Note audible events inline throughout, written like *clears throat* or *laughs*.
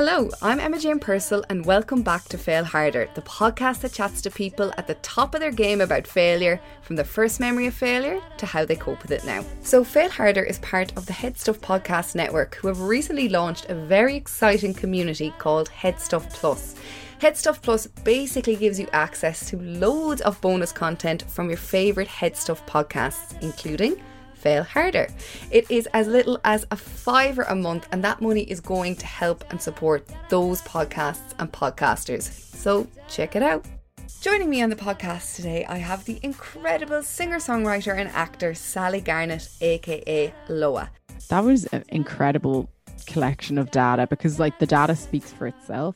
Hello, I'm Emma Jane Purcell, and welcome back to Fail Harder, the podcast that chats to people at the top of their game about failure, from the first memory of failure to how they cope with it now. So, Fail Harder is part of the Head Stuff Podcast Network, who have recently launched a very exciting community called Head Stuff Plus. Head Stuff Plus basically gives you access to loads of bonus content from your favourite Head Stuff podcasts, including fail harder. It is as little as a fiver a month, and that money is going to help and support those podcasts and podcasters. So check it out. Joining me on the podcast today, I have the incredible singer songwriter and actor Sallay Garnett, aka Loah. That was an incredible collection of data because, like, the data speaks for itself,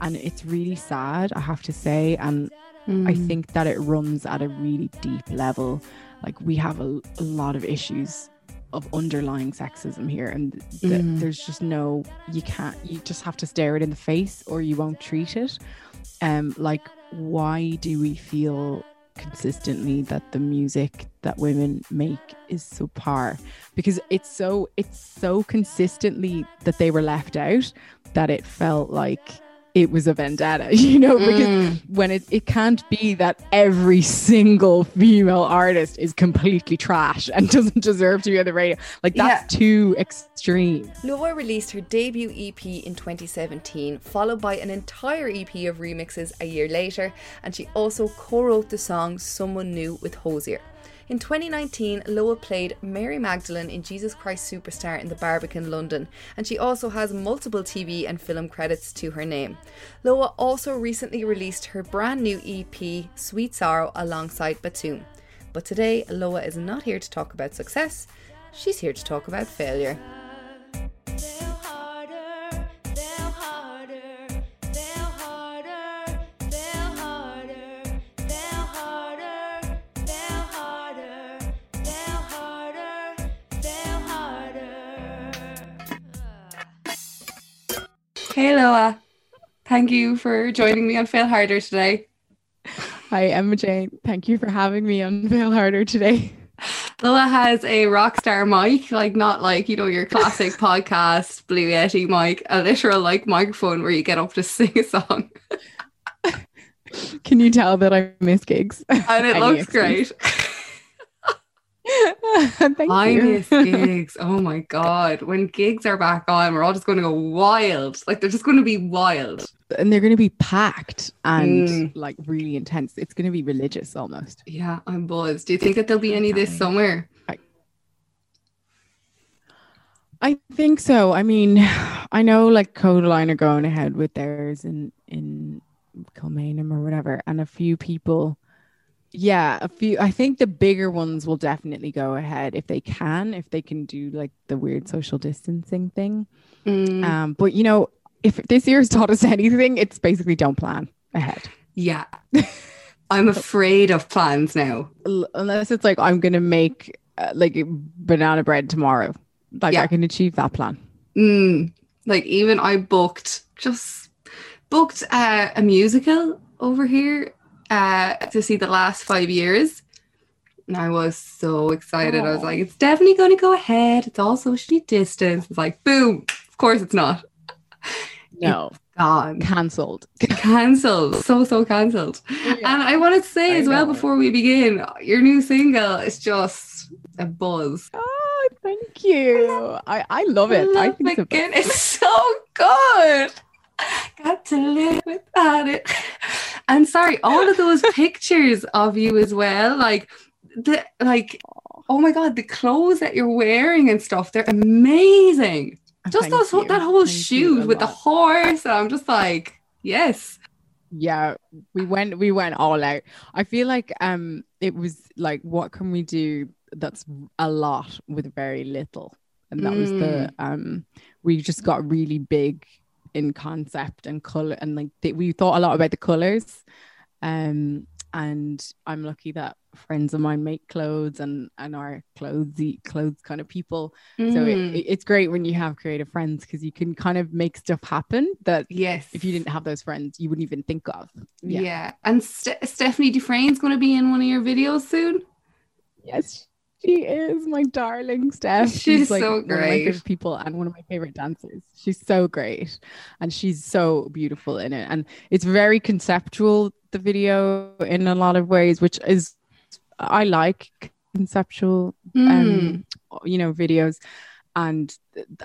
and it's really sad, I have to say. And mm. I think that it runs at a really deep level like we have a, a lot of issues of underlying sexism here and th- mm. there's just no you can't you just have to stare it in the face or you won't treat it um like why do we feel consistently that the music that women make is subpar because it's so it's so consistently that they were left out that it felt like it was a vendetta, *laughs* you know, because mm. when it, it can't be that every single female artist is completely trash and *laughs* doesn't deserve to be on the radio. Like that's yeah. too extreme. Loah released her debut EP in 2017, followed by an entire EP of remixes a year later, and she also co wrote the song Someone New with Hozier. In 2019, Loah played Mary Magdalene in Jesus Christ Superstar in the Barbican, London, and she also has multiple TV and film credits to her name. Loah also recently released her brand new EP, Sweet Sorrow, alongside Bantum. But today, Loah is not here to talk about success, she's here to talk about failure. Hey, Thank you for joining me on Fail Harder today. Hi, Emma Jane. Thank you for having me on Fail Harder today. Loah has a rock star mic, like not like, you know, your classic *laughs* podcast Blue Yeti mic, a literal like microphone where you get up to sing a song. Can you tell that I miss gigs? And it *laughs* looks great. *laughs* *laughs* I you. miss gigs. Oh my god. When gigs are back on, we're all just going to go wild. Like they're just going to be wild. And they're going to be packed and mm. like really intense. It's going to be religious almost. Yeah, I'm buzzed. Do you think that there'll be any this summer? I, I think so. I mean, *sighs* I know like Kodaline are going ahead with theirs in in Kilmainham or whatever, and a few people yeah a few i think the bigger ones will definitely go ahead if they can if they can do like the weird social distancing thing mm. um but you know if this year's taught us *laughs* anything it's basically don't plan ahead yeah i'm afraid of plans now unless it's like i'm gonna make uh, like banana bread tomorrow like yeah. i can achieve that plan mm. like even i booked just booked uh, a musical over here uh, to see the last five years. And I was so excited. I was like, it's definitely going to go ahead. It's all socially distanced. It's like, boom. Of course it's not. No. It's gone. Cancelled. *laughs* Cancelled. So, so cancelled. Yeah. And I want to say I as well before we begin, your new single is just a buzz. Oh, thank you. I, I love it. I, love I think it's, it's so good. Got to live without it. And sorry, all of those *laughs* pictures of you as well, like the like, oh my god, the clothes that you're wearing and stuff, they're amazing. Just those that whole Thank shoot with the horse. And I'm just like, yes. Yeah, we went we went all out. I feel like um it was like what can we do that's a lot with very little. And that mm. was the mm. um we just got really big in concept and color and like they, we thought a lot about the colors um and i'm lucky that friends of mine make clothes and and are clothes clothes kind of people mm. so it, mm. it's great when you have creative friends because you can kind of make stuff happen that yes if you didn't have those friends you wouldn't even think of yeah, yeah. and St- stephanie dufresne's going to be in one of your videos soon yes She is my darling, Steph. She's, she's like so great. One of my favorite people and one of my favorite dancers. She's so great, and she's so beautiful in it. And it's very conceptual. The video in a lot of ways, which is I like conceptual, mm. um, you know, videos. And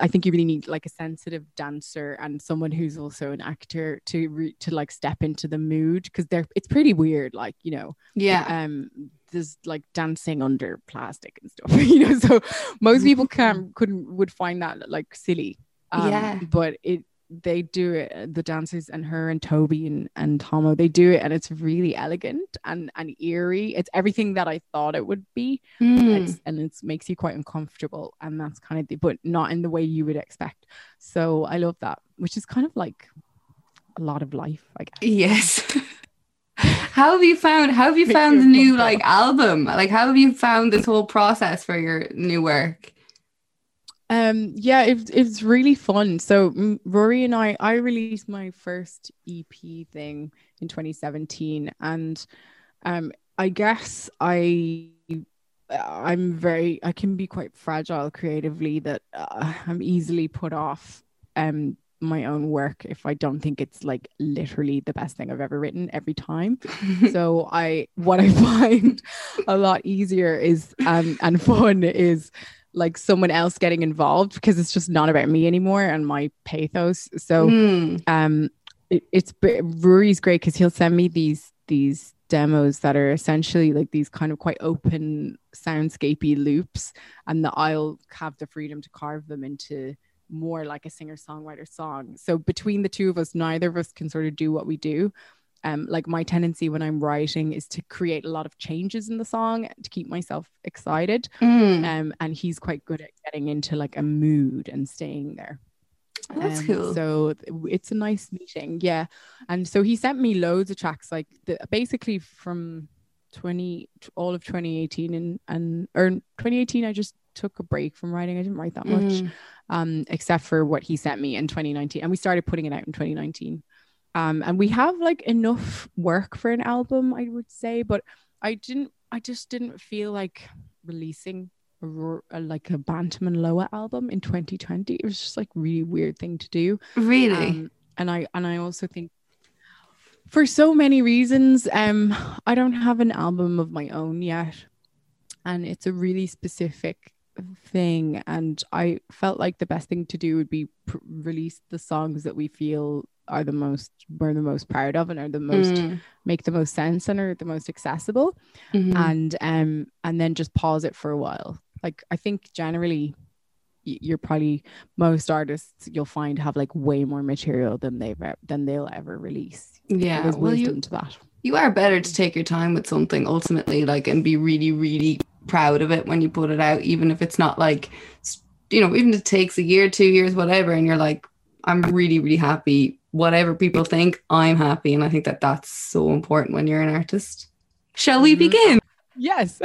I think you really need like a sensitive dancer and someone who's also an actor to re- to like step into the mood because they're it's pretty weird, like you know, yeah. Um, there's like dancing under plastic and stuff, *laughs* you know. So most people can couldn't would find that like silly. Um, yeah. But it they do it the dancers and her and toby and, and tomo they do it and it's really elegant and and eerie. It's everything that i thought it would be. Mm. it's, and it makes you quite uncomfortable and that's kind of the but not in the way you would expect. So i love that which is kind of like a lot of life i guess. Yes. *laughs* How have you found how have you found the new like album? Like how have you found this whole process for your new work um, yeah, it, it's really fun. So Rory and I, I released my first EP thing in 2017, and um, I guess I I'm very I can be quite fragile creatively that uh, I'm easily put off um my own work if I don't think it's like literally the best thing I've ever written every time. *laughs* so I what I *laughs* find a lot easier is um and fun is like someone else getting involved because it's just not about me anymore and my pathos. So mm. um it, it's Rory's great because he'll send me these these demos that are essentially like these kind of quite open soundscapey loops and that I'll have the freedom to carve them into more like a singer songwriter song. So between the two of us, neither of us can sort of do what we do um, like my tendency when I'm writing is to create a lot of changes in the song to keep myself excited. Mm. Um, and he's quite good at getting into like a mood and staying there. Oh, that's um, cool. So it's a nice meeting, yeah. And so he sent me loads of tracks, like the, basically from 20 all of 2018 and and or 2018 I just took a break from writing. I didn't write that much, mm. um, except for what he sent me in 2019, and we started putting it out in 2019. Um, and we have like enough work for an album, I would say, but I didn't, I just didn't feel like releasing a, a, like a Bantum and Loah album in 2020. It was just like really weird thing to do. Really. Um, and I, and I also think for so many reasons, um, I don't have an album of my own yet. And it's a really specific thing and i felt like the best thing to do would be pr- release the songs that we feel are the most we're the most proud of and are the most mm. make the most sense and are the most accessible mm-hmm. and um and then just pause it for a while like i think generally you're probably most artists you'll find have like way more material than they've than they'll ever release yeah there's well, wisdom you, to that you are better to take your time with something ultimately like and be really really proud of it when you put it out even if it's not like you know even if it takes a year two years whatever and you're like i'm really really happy whatever people think, I'm happy. And I think that that's so important when you're an artist. Shall we mm-hmm. begin? Yes.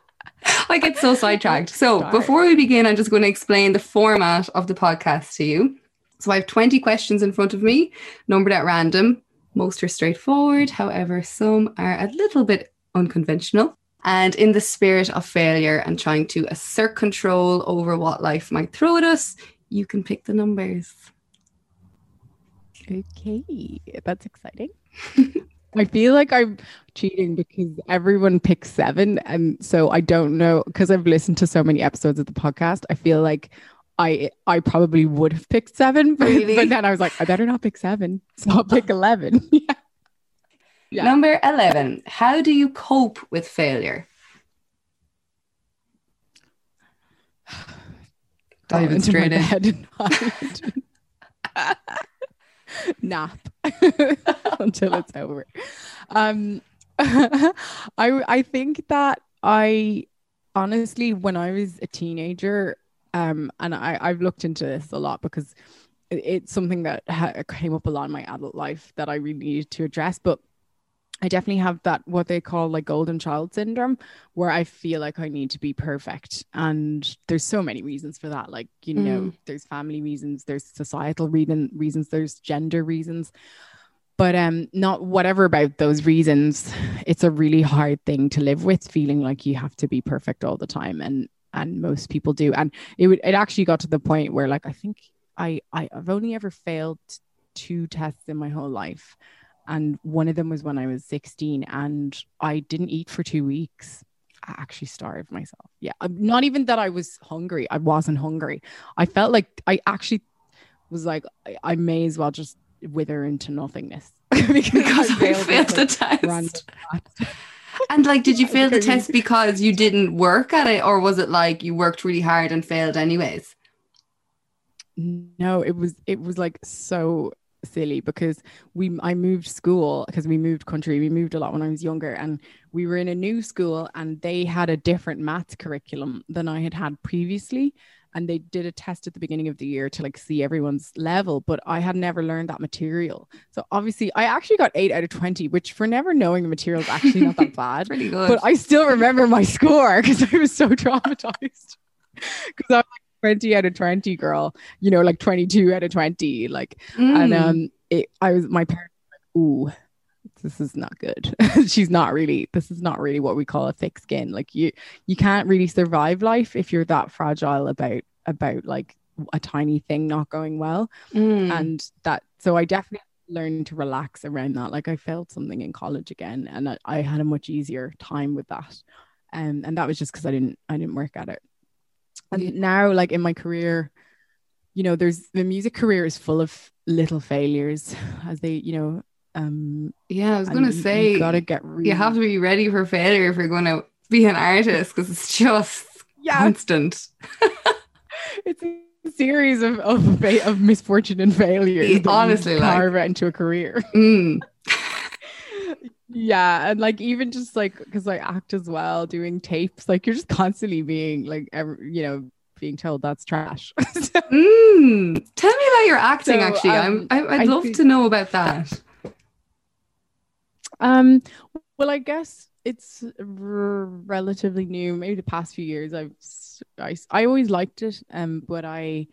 *laughs* I get so sidetracked. So before we begin, I'm just going to explain the format of the podcast to you. So I have 20 questions in front of me, numbered at random. Most are straightforward, however, some are a little bit unconventional. And in the spirit of failure and trying to assert control over what life might throw at us, you can pick the numbers. Okay, that's exciting. *laughs* I feel like I'm cheating because everyone picks seven. And so I don't know because I've listened to so many episodes of the podcast. I feel like I I probably would have picked seven, *laughs* but, really? but then I was like, I better not pick seven. So I'll pick *laughs* 11. yeah. yeah. Number 11. How do you cope with failure? *sighs* Dive straight in. *laughs* nap *laughs* until it's over. Um, *laughs* I I think that I honestly, when I was a teenager, um, and I I've looked into this a lot because it's something that ha- came up a lot in my adult life that I really needed to address. But I definitely have that what they call like golden child syndrome, where I feel like I need to be perfect. And there's so many reasons for that. Like, you mm. know, there's family reasons, there's societal reason reasons, there's gender reasons. but um not whatever about those reasons it's a really hard thing to live with feeling like you have to be perfect all the time and and most people do and it would it actually got to the point where like i think i, I i've only ever failed two tests in my whole life and one of them was when i was 16 and i didn't eat for two weeks I actually starved myself. Yeah. Um, not even that I was hungry. I wasn't hungry. I felt like I actually was like, I, I may as well just wither into nothingness because, *laughs* because I *laughs* failed, failed the test. and like, did you *laughs* fail the test because you didn't work at it, or was it like you worked really hard and failed anyways? No, it was it was like so silly because we I moved school because we moved country. We moved a lot when I was younger, and we were in a new school, and they had a different maths curriculum than I had had previously and they did a test at the beginning of the year to like see everyone's level but i had never learned that material so obviously i actually got 8 out of 20 which for never knowing the material is actually not that *laughs* bad Pretty good. but i still remember my *laughs* score because i was so traumatized *laughs* because i'm like 20 out of 20 girl. You know like 22 out of 20 like mm. and um it, i was my parents like ooh this is not good. *laughs* She's not really this is not really what we call a thick skin. Like you you can't really survive life if you're that fragile about about like a tiny thing not going well. Mm. and that so i definitely learned to relax around that. Like i failed something in college again and i, I had a much easier time with that. Um, and that was just because i didn't i didn't work at it and yeah. now like in my career you know there's the music career is full of little failures *sighs* as they you know um, yeah, I was gonna say you gotta get really... you have to be ready for failure if you're gonna be an artist because it's just yeah. constant. *laughs* it's a series of of, of misfortune and failure. honestly, carve like... it into a career. Mm. *laughs* yeah, and like even just like because I act as well, doing tapes, like you're just constantly being like, ever, you know, being told that's trash. *laughs* mm. Tell me about your acting. So, actually, um, I'm. I, would love to know about that. Um, well, I guess it's r- relatively new. Maybe the past few years, I've I, I always liked it. Um, but I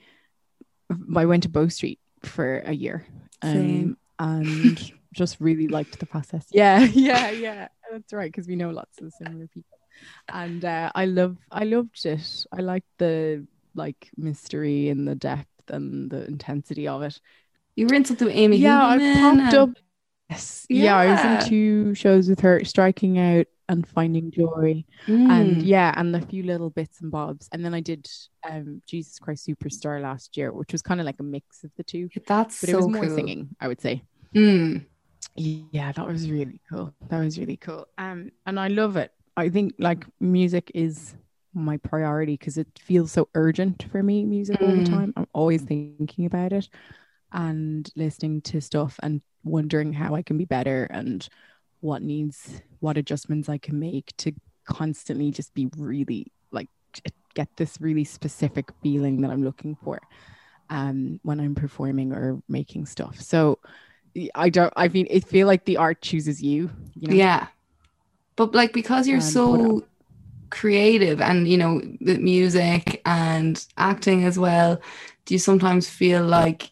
I went to Bow Street for a year. Um, and just really liked the process. *laughs* Yeah, yeah, yeah. That's right, because we know lots of similar people. And uh, I love I loved it. I liked the like mystery and the depth and the intensity of it. You were in something with Amy. Yeah, I popped and... up Yes. Yeah. yeah. I was in two shows with her, striking out and finding joy. Mm. And yeah, and a few little bits and bobs. And then I did um Jesus Christ Superstar last year, which was kind of like a mix of the two. That's but so it was more cool. singing, I would say. Mm. Yeah, that was really cool. That was really cool. Um, and I love it. I think like music is my priority because it feels so urgent for me, music mm. all the mm. time. I'm always thinking about it and listening to stuff and wondering how I can be better and what needs, what adjustments I can make to constantly just be really like get this really specific feeling that I'm looking for um when I'm performing or making stuff. So I don't I mean it feel like the art chooses you, you know? Yeah. But like because you're um, so creative and you know the music and acting as well, do you sometimes feel like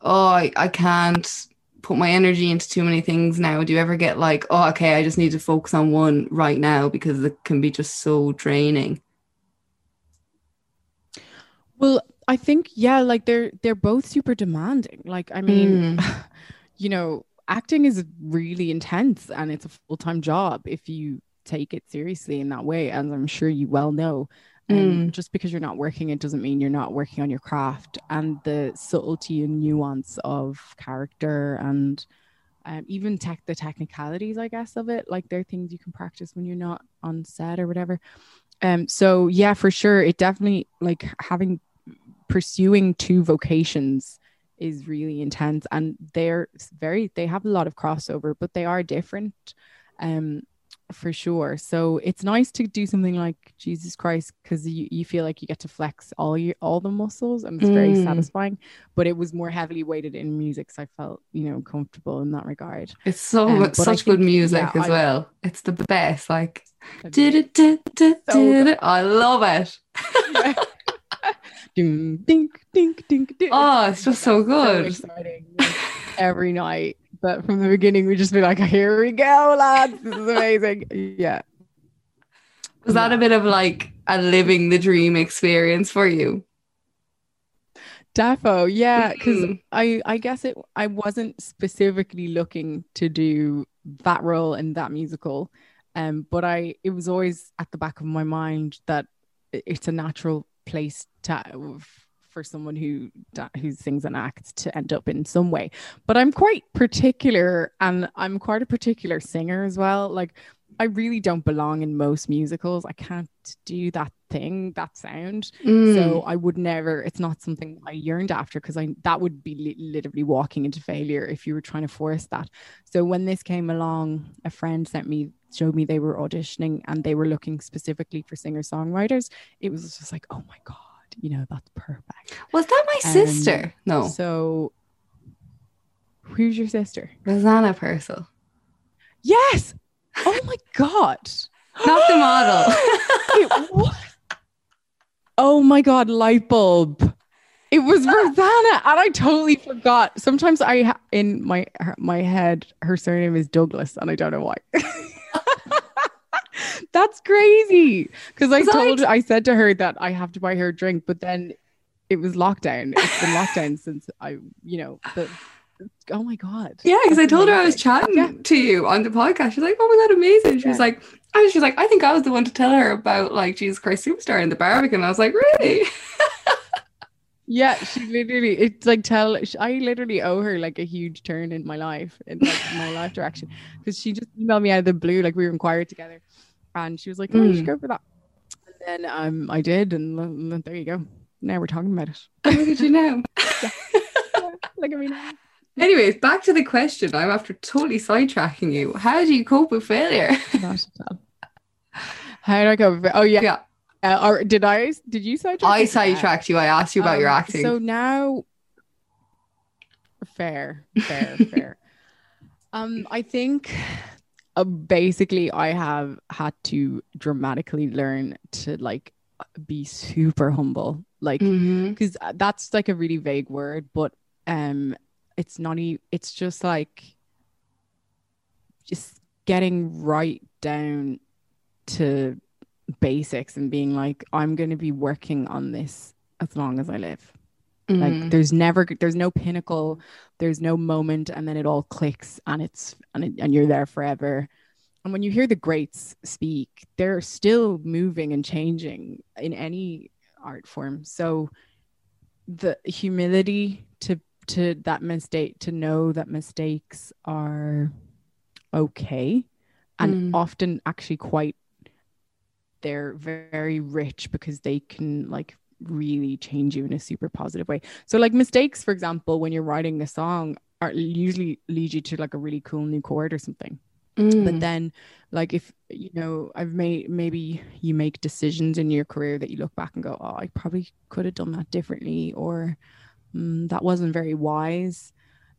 oh I, I can't put my energy into too many things now? Do you ever get like, oh, okay, I just need to focus on one right now because it can be just so draining? Well, I think yeah, like they're they're both super demanding. Like I mean, mm. *laughs* you know, acting is really intense and it's a full-time job if you take it seriously in that way as I'm sure you well know. Mm. just because you're not working, it doesn't mean you're not working on your craft and the subtlety and nuance of character and um, even tech the technicalities, I guess, of it. Like there are things you can practice when you're not on set or whatever. Um, so yeah, for sure, it definitely like having pursuing two vocations is really intense and they're very they have a lot of crossover, but they are different. Um, for sure. So it's nice to do something like Jesus Christ because you, you feel like you get to flex all your all the muscles and it's mm. very satisfying. But it was more heavily weighted in music, so I felt you know comfortable in that regard. It's so um, such think, good music yeah, as I, well. It's the best. Like did it, did it, did it. I love it. *laughs* *laughs* *laughs* ding, ding, ding, ding, ding. Oh, it's just so good. So exciting. Every night But from the beginning we'd just be like, here we go, lads. This is amazing. *laughs* Yeah. Was that a bit of like a living the dream experience for you? Defo, yeah, because mm. I I guess it I wasn't specifically looking to do that role in that musical, um, but I it was always at the back of my mind that it's a natural place to for someone who who sings and acts to end up in some way. But I'm quite particular, and I'm quite a particular singer as well. Like I really don't belong in most musicals. I can't do that thing, that sound. Mm. So I would never. It's not something I yearned after because I that would be li- literally walking into failure if you were trying to force that. So when this came along, a friend sent me showed me they were auditioning and they were looking specifically for singer songwriters. It was just like, oh my god, you know, that's perfect. Was that my um, sister? No. So who's your sister? Rosanna Purcell. Yes. Oh my god. *gasps* Not the model. *gasps* Wait, oh my god, light bulb. It was ah. Rosanna, and I totally forgot. Sometimes I, ha- in my my head, her surname is Douglas, and I don't know why. *laughs* That's crazy. Because I told, I said to her that I have to buy her a drink, but then it was lockdown. It's been lockdown since I, you know, the oh my god. Yeah because i told her i was chatting yeah. to you on the podcast. She's like oh my god amazing? She yeah. was like I was, she's like i think i was the one to tell her about like jesus christ superstar in the barbican. And i was like really? *laughs* Yeah she literally it's like tell i literally owe her like a huge turn in my life in like my life direction. *laughs* Because she just emailed me out of the blue like we were in choir together. And she was like oh mm. you should go for that. And then um i did and, and there you go. Now we're talking about it. *laughs* Look at you now yeah. look at me now Anyways, back to the question. I'm after totally sidetracking you. How do you cope with failure? *laughs* How do I cope with Oh yeah. Yeah. Uh, or did I did you sidetrack? I sidetracked you. I asked you about um, your acting. So now fair, fair, *laughs* fair. Um, I think uh, basically I have had to dramatically learn to like be super humble like because mm-hmm. that's like a really vague word but um it's not even it's just like just getting right down to basics and being like i'm going to be working on this as long as i live. Mm. like there's never there's no pinnacle there's no moment and then it all clicks and it's and, it, and you're there forever. And when you hear the greats speak they're still moving and changing in any art form. So the humility to to that mistake to know that mistakes are okay and mm. often actually quite they're very rich because they can like really change you in a super positive way so like mistakes for example when you're writing a song are usually lead you to like a really cool new chord or something mm. but then like if you know i've made maybe you make decisions in your career that you look back and go oh i probably could have done that differently or mm, that wasn't very wise.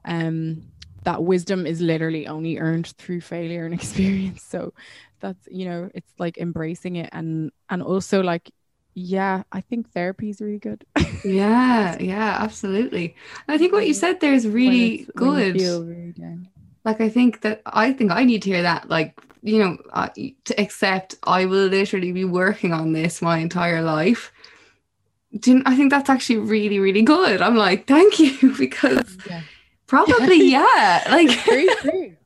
Um, that wisdom is literally only earned through failure and *laughs* experience. So that's you know, it's like embracing it and and also like yeah, I think therapy is really good. yeah, *laughs* yeah, absolutely. I think what you said there is really good. Really like I think that I think I need to hear that. Like you know, uh, to accept I will literally be working on this my entire life, do I think that's actually really, really good. I'm like, thank you, *laughs* because yeah. probably, yeah. Like, *laughs*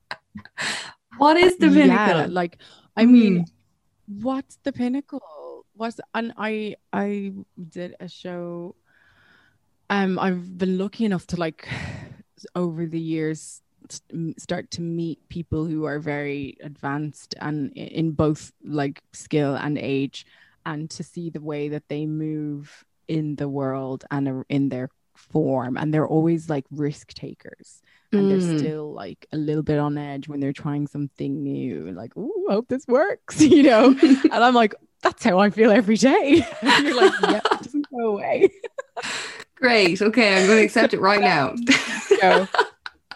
what is the pinnacle? Yeah, like, I mean, mm. what's the pinnacle? What's and I I did a show. Um, I've been lucky enough to like *sighs* over the years start to meet people who are very advanced and in both like skill and age and to see the way that they move in the world and in their form and they're always like risk takers. And mm. they're still like a little bit on edge when they're trying something new like oh hope this works *laughs* you know? *laughs* And i'm like that's how i feel every day. *laughs* And you're like yeah it doesn't go away. Great. Okay i'm going to accept it right now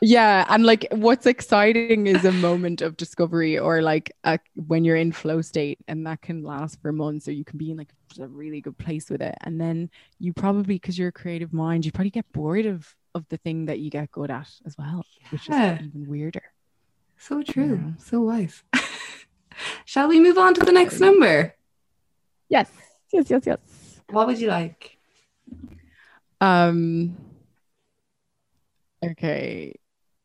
yeah and like what's exciting is a moment of discovery or like a, when you're in flow state and that can last for months or you can be in like a really good place with it and then you probably because you're a creative mind you probably get bored of of the thing that you get good at as well, which Yeah. is even weirder. So true. Yeah. So wise. *laughs* Shall we move on to the next number? Yes, yes, yes, yes. What would you like? Um. Okay.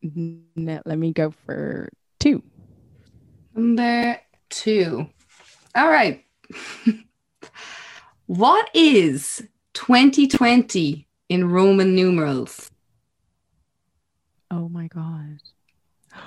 Let me go for two. Number two. All right. *laughs* what is 2020 in Roman numerals? Oh my god. *gasps*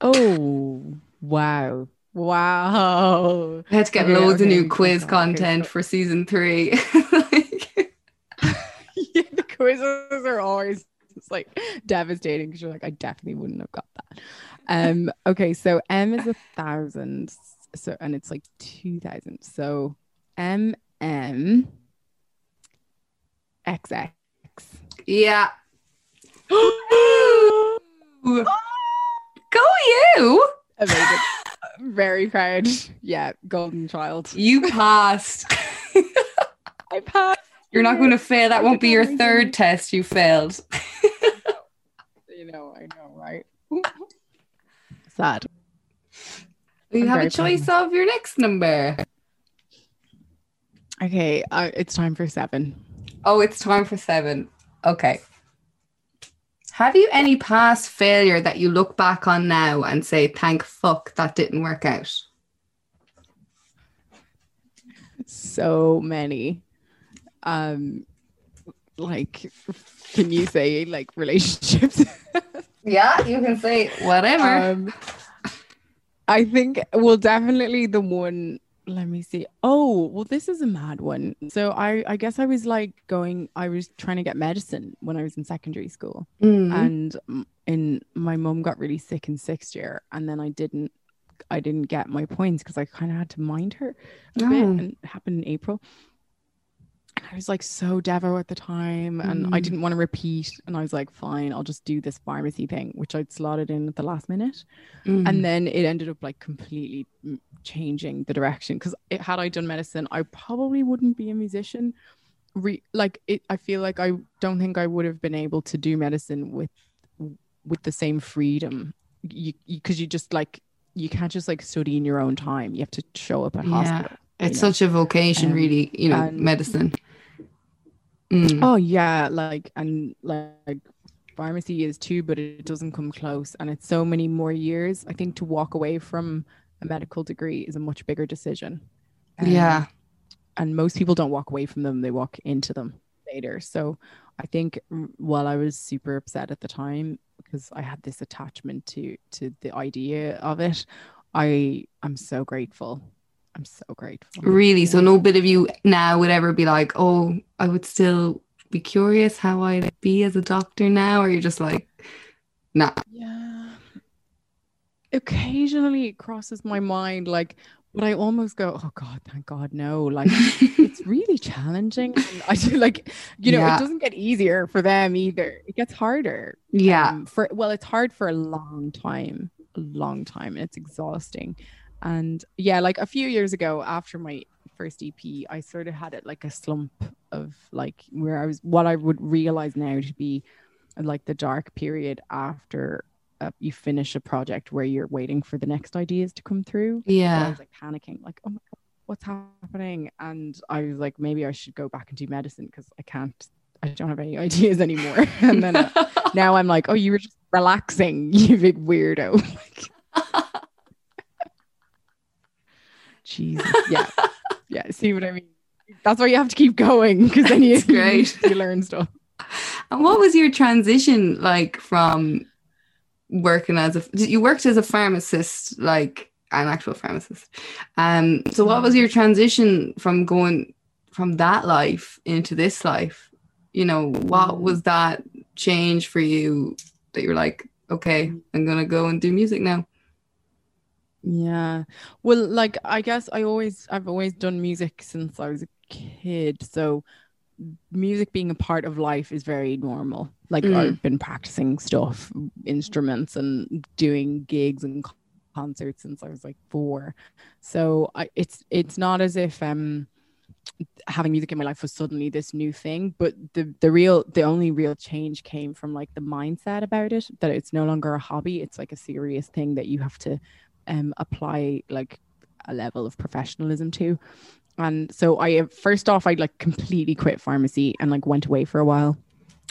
Oh wow. Wow. Let's get Okay, loads of okay, new quiz okay, content for season three. Like, *laughs* *laughs* yeah, the quizzes are always it's like devastating because you're like, I definitely wouldn't have got that. Um, okay, so M is a thousand, so and it's like two thousand. So M M X X. yeah. *gasps* Go you! Amazing. Very proud. Yeah, golden child. You passed. *laughs* I passed. You're not going to fail. That won't be your third test you failed. You know, I know, right? *laughs* Sad. You I'm have a very proud choice of your next number. Okay, uh, it's time for seven. Oh, it's time for seven. Okay. Have you any past failure that you look back on now and say, thank fuck that didn't work out? so many um like can you say like relationships? *laughs* Yeah, you can say whatever. um i think well definitely the one let me see. Oh well this is a mad one. So i i guess i was like going i was trying to get medicine when i was in secondary school. Mhm. and in my mum got really sick in sixth year. And then i didn't i didn't get my points because i kind of had to mind her a bit. Oh. and it happened in april and i was like so devo at the time and i Mm. didn't want to repeat and i was like fine i'll just do this pharmacy thing which i'd slotted in at the last minute Mhm. and then it ended up like completely mm, changing the direction because had i done medicine i probably wouldn't be a musician Re- like it i feel like i don't think i would have been able to do medicine with with the same freedom you because you, just like you can't just like study in your own time you have to show up at Yeah. hospital it's you know. such a vocation, Um, really, you know, and- medicine. Mm. Oh yeah, like and like pharmacy is too, but it doesn't come close. And it's so many more years. I think to walk away from a medical degree is a much bigger decision. Um, yeah. and most people don't walk away from them; they walk into them later. So I think while I was super upset at the time because I had this attachment to to the idea of it, I I'm so grateful. I'm so grateful. Really? So no bit of you now would ever be like, oh, I would still be curious how I'd be as a doctor now, or you're just like, nah. Yeah. Occasionally it crosses my mind, like, but I almost go, oh God, thank God, no. Like, it's *laughs* really challenging. And I do like, you know, Yeah. it doesn't get easier for them either. It gets harder. yeah. Um, for well, it's hard for a long time, a long time, and it's exhausting. And yeah, like a few years ago, after my first EP, I sort of had it like a slump of like where I was what I would realize now to be like the dark period after uh, you finish a project where you're waiting for the next ideas to come through. So I yeah. was like panicking, like, oh my god, what's happening? And I was like, maybe I should go back and do medicine because I can't, I don't have any *laughs* ideas anymore. and then uh, *laughs* now I'm like, oh, you were just relaxing, *laughs* you big weirdo. like, Jesus, *laughs* yeah, yeah. See what I mean? That's why you have to keep going because then you, great. *laughs* you learn stuff. And what was your transition like from working as a you worked as a pharmacist, like an actual pharmacist. Um so what was your transition from going from that life into this life? You know, what was that change for you that you're like, okay, I'm gonna go and do music now? Yeah. Well, like I guess I always I've always done music since I was a kid. So music being a part of life is very normal. Like Mm. I've been practicing stuff, instruments and doing gigs and concerts since I was like 4. So I it's it's not as if um having music in my life was suddenly this new thing but the the real the only real change came from like the mindset about it that it's no longer a hobby it's like a serious thing that you have to um apply like a level of professionalism to and so i first off i like completely quit pharmacy and like went away for a while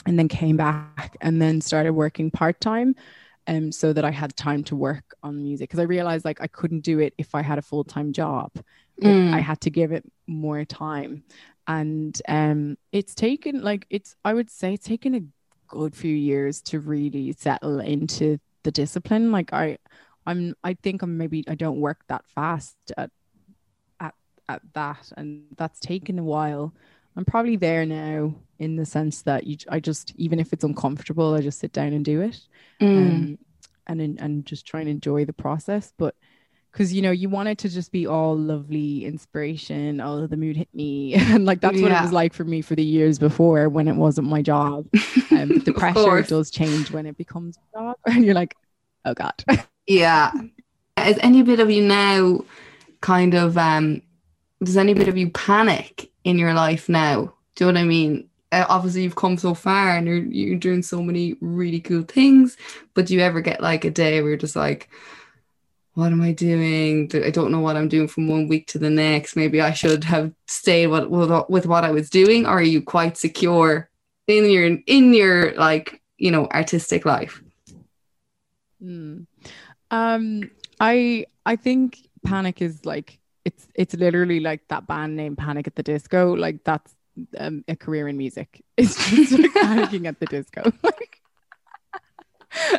and then came back and then started working part-time um so that i had time to work on music because i realized like i couldn't do it if i had a full-time job mm. I had to give it more time. And um, it's taken like it's I would say it's taken a good few years to really settle into the discipline. Like I I'm I think I'm maybe I don't work that fast at at at that and that's taken a while. I'm probably there now in the sense that you I just even if it's uncomfortable, I just sit down and do it. Mm. Um, and and just try and enjoy the process. But because you know you want it to just be all lovely inspiration oh the mood hit me *laughs* and like that's yeah. what it was like for me for the years before when it wasn't my job *laughs* um, the pressure does change when it becomes a job *laughs* and you're like oh god yeah is any bit of you now kind of um does any bit of you panic in your life now do you know what i mean uh, obviously you've come so far and you're you're doing so many really cool things but do you ever get like a day where you're just like what am I doing? I don't know what I'm doing from one week to the next. Maybe I should have stayed with, with what I was doing. Or are you quite secure in your in your like you know artistic life? Mm. Um, I I think Panic is like it's it's literally like that band name Panic at the Disco. Like that's um, a career in music. *laughs* It's just like panicking at the disco. *laughs* like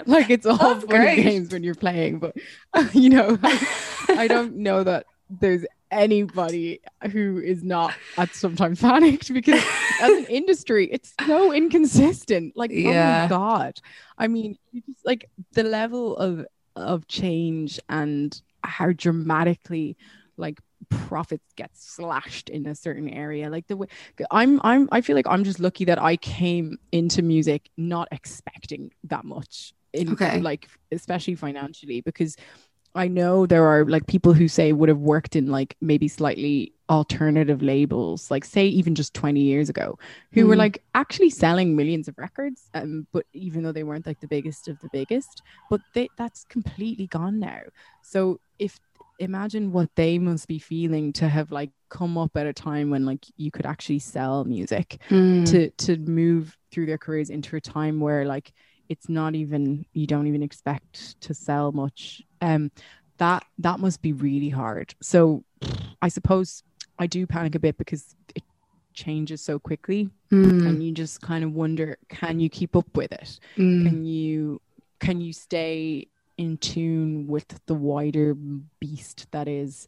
like it's all That's funny great. games when you're playing, but *laughs* you know, I, I don't know that there's anybody who is not at sometimes panicked because as an industry it's so inconsistent like yeah. oh my god i mean just like the level of of change and how dramatically like profits get slashed in a certain area like the way i'm i'm i feel like i'm just lucky that i came into music not expecting that much in okay. like especially financially because I know there are like people who say would have worked in like maybe slightly alternative labels, like say even just 20 years ago, who mm. were like actually selling millions of records. Um, but even though they weren't like the biggest of the biggest, but they that's completely gone now. So if imagine what they must be feeling to have like come up at a time when like you could actually sell music mm. to to move through their careers into a time where like it's not even you don't even expect to sell much um that that must be really hard so i suppose i do panic a bit because it changes so quickly mm. and you just kind of wonder can you keep up with it mm. can you can you stay in tune with the wider beast that is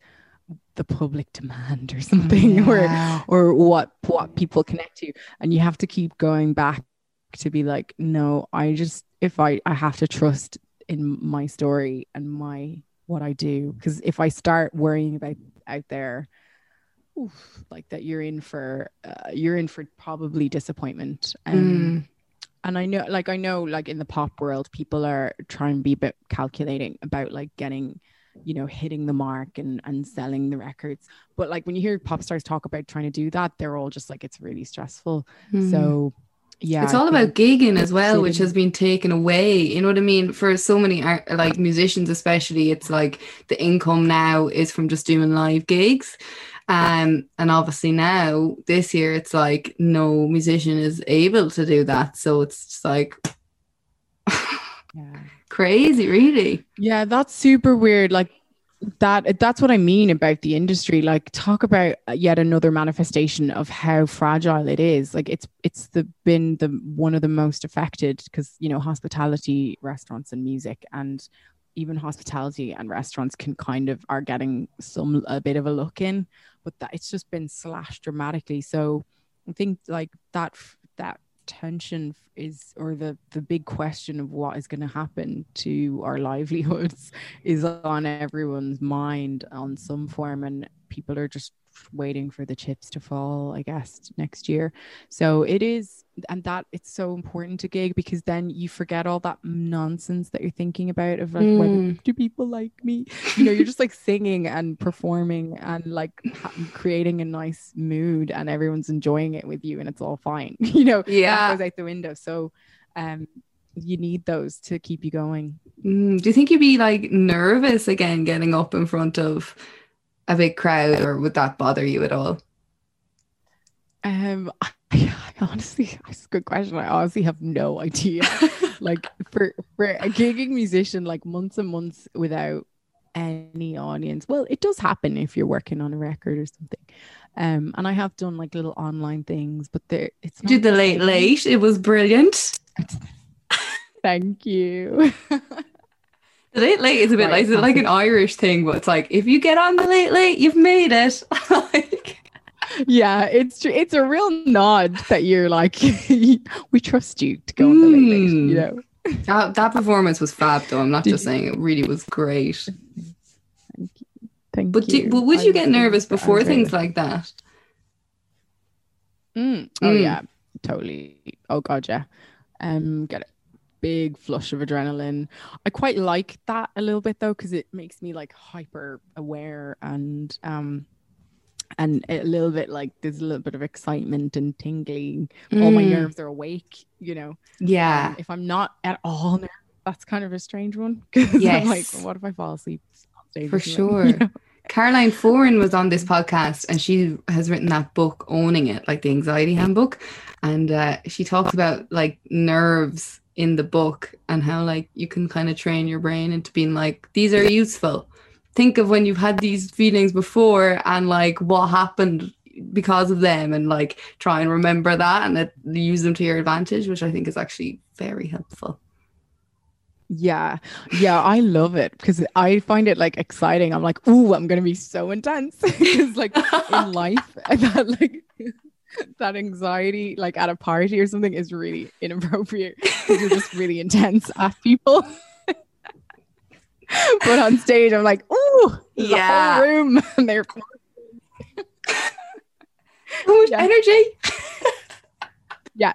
the public demand or *laughs* something yeah. or or what what people connect to and you have to keep going back to be like, no, I just if I I have to trust in my story and my what I do because if I start worrying about out there, oof, like that, you're in for uh, you're in for probably disappointment. Um, mm. And I know, like I know, like in the pop world, people are trying to be a bit calculating about like getting you know hitting the mark and and selling the records but like when you hear pop stars talk about trying to do that they're all just like it's really stressful mm. so yeah it's all about gigging as well which has been taken away. You know what i mean? For so many art, like musicians especially it's like the income now is from just doing live gigs. Um and obviously now this year it's like no musician is able to do that. So it's just like *laughs* yeah. crazy really. Yeah that's super weird. Like that that's what I mean about the industry. Like, talk about yet another manifestation of how fragile it is. Like, it's it's the been the one of the most affected because you know hospitality, restaurants, and music, and even hospitality and restaurants can kind of are getting some a bit of a look in, but that it's just been slashed dramatically. So I think like that that tension is or the the big question of what is going to happen to our livelihoods *laughs* is on everyone's mind on some form and people are just waiting for the chips to fall, I guess, next year. So it is, and that it's so important to gig because then you forget all that nonsense that you're thinking about of like, mm. whether do people like me? You know, you're just like singing and performing and like creating a nice mood, and everyone's enjoying it with you, and it's all fine. *laughs* You know, yeah, goes out the window. So, um, you need those to keep you going. Mm, do you think you'd be like nervous again getting up in front of a big crowd, or would that bother you at all? Um, I, *laughs* I honestly, that's a good question. I honestly have no idea. *laughs* like for for a gigging musician, like months and months without any audience. Well, it does happen if you're working on a record or something. Um, and I have done like little online things, but there it's did the late late. It was brilliant. *laughs* Thank you. The late late is a bit right, like it's like an Irish thing, but it's like if you get on the late late, you've made it. *laughs* like, yeah, it's it's a real nod that you're like *laughs* we trust you to go on the late late. You hmm. know. That, that performance was fab though. I'm not Did just saying it really was great. Thank you. Thank but you. Do, but would I you get nervous before things like that? Mm. Oh mm. yeah, totally. Oh god, yeah. Um, get it big flush of adrenaline. I quite like that a little bit though, because it makes me like hyper aware and um and a little bit like there's a little bit of excitement and tingling. Mm. All my mm. nerves are awake, you know. Yeah. Um, if I'm not at all nervous, that's kind of a strange one. Yes. I'm like, what if I fall asleep? For *laughs* sure. you know? Caroline Foran was on this podcast and she has written that book, Owning It, like the anxiety handbook. And uh, she talks about like nerves in the book and how like you can kind of train your brain into being like these are useful. Think of when you've had these feelings before and like what happened because of them and like try and remember that and it, use them to your advantage which i think is actually very helpful. Yeah. Yeah i love it because i find it like exciting. I'm like oh i'm gonna be so intense. *laughs* Because like in *laughs* life *laughs* that like *laughs* that anxiety like at a party or something is really inappropriate because you're just really intense at people. *laughs* but on stage, I'm like, oh, yeah, whole room, *laughs* and they're so much yeah. energy. yeah,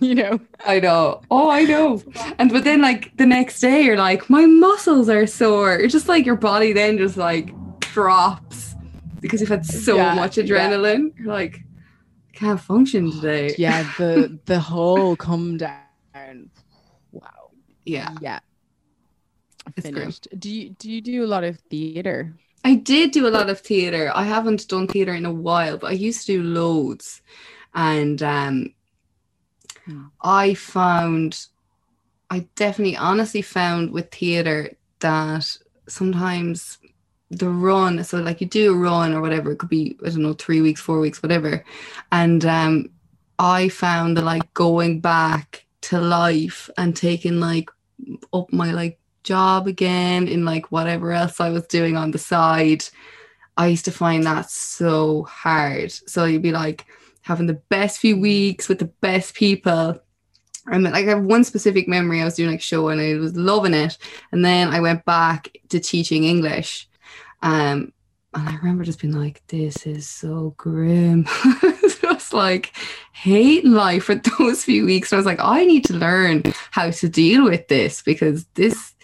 you know. I know. Oh, I know. And but then, like the next day, you're like, my muscles are sore. It's just like your body then just like drops because you've had so yeah, much adrenaline. Yeah. You're like, can't function today. *sighs* Yeah, the the whole come down. Wow. Yeah. Yeah. Finished. Do you do you do a lot of theater? I did do a lot of theater. I haven't done theater in a while, but I used to do loads. And um hmm. I found I definitely honestly found with theater that sometimes the run so like you do a run or whatever it could be i don't know three weeks four weeks whatever. And um i found that like going back to life and taking like up my like job again in like whatever else i was doing on the side i used to find that so hard. So you'd be like having the best few weeks with the best people. I mean, like I have one specific memory. I was doing like show and I was loving it, and then I went back to teaching English, um, and I remember just being like, this is so grim. *laughs* just like hate life for *laughs* those few weeks. I was like, I need to learn how to deal with this because this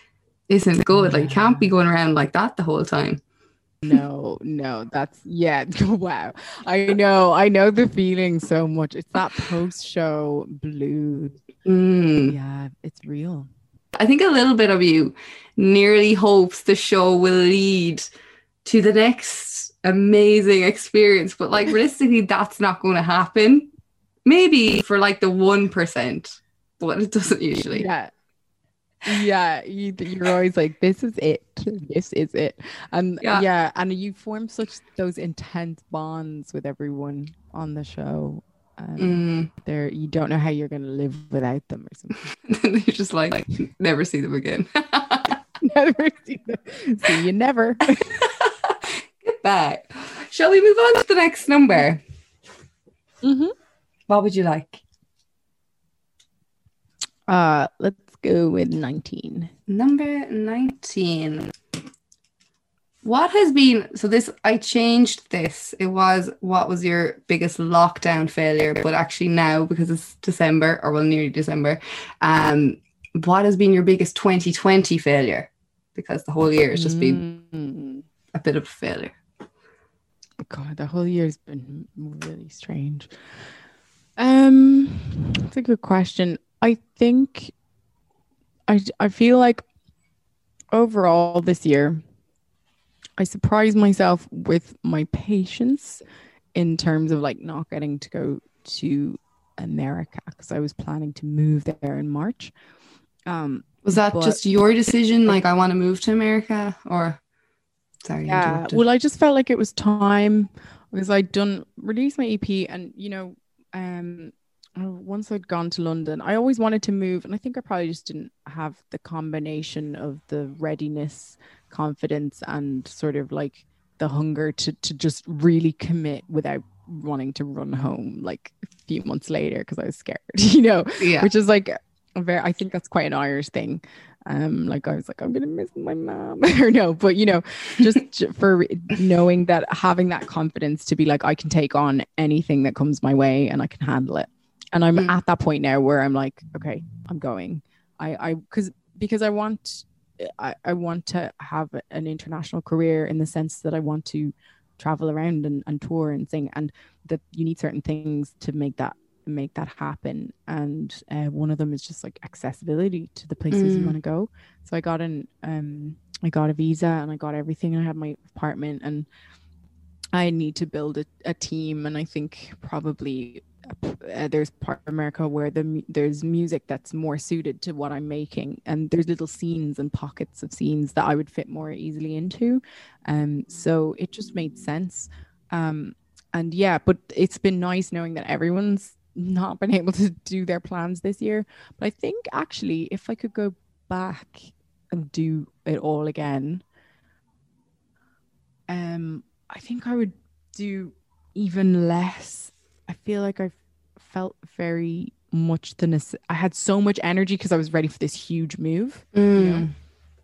isn't good. Like, you can't be going around like that the whole time. No, no, that's yeah. *laughs* Wow. I know, I know the feeling so much. It's that post show blues. Mm. Yeah, it's real. I think a little bit of you nearly hopes the show will lead to the next amazing experience. But like realistically, that's not going to happen. Maybe for like the 1%, but it doesn't usually. Yeah. Yeah, you, you're always like, this is it. This is it. And yeah. yeah, and you form such those intense bonds with everyone on the show. And mm. There, you don't know how you're going to live without them or something. *laughs* you're just like, like, never see them again. *laughs* never see them. See you never *laughs* back. Shall we move on to the next number? Mm-hmm. What would you like? Uh, let's go with 19. Number 19. what has been so this I changed this. It was what was your biggest lockdown failure, but actually now because it's December or well nearly December, um, what has been your biggest 2020 failure? Because the whole year has just been mm. a bit of a failure. God, the whole year's been really strange. Um, it's a good question. I think I I feel like overall this year I surprised myself with my patience in terms of like not getting to go to America because I was planning to move there in March. Um, was that just your decision? Like, I want to move to America, or sorry, yeah. Well, I just felt like it was time because I'd done release my EP, and you know, um, once I'd gone to London, I always wanted to move, and I think I probably just didn't have the combination of the readiness, confidence, and sort of like the hunger to to just really commit without wanting to run home like a few months later because I was scared, *laughs* you know. Yeah. Which is like very. I think that's quite an Irish thing. Um, like I was like, I'm gonna miss my mom, *laughs* or no, but you know, just *laughs* for knowing that having that confidence to be like, I can take on anything that comes my way and I can handle it. And i'm mm. at that point now where i'm like okay i'm going. I i because because i want I, I want to have an international career in the sense that i want to travel around and, and tour and sing and that you need certain things to make that make that happen and uh, one of them is just like accessibility to the places mm. you want to go so i got an um i got a visa and i got everything i had my apartment and i need to build a, a team and i think probably uh, there's part of America where the there's music that's more suited to what I'm making, and there's little scenes and pockets of scenes that I would fit more easily into. Um, so it just made sense. Um, and yeah, but it's been nice knowing that everyone's not been able to do their plans this year. But I think actually, if I could go back and do it all again, um, I think I would do even less I feel like I felt very much the nece- I had so much energy because I was ready for this huge move, mm. you know? Mm.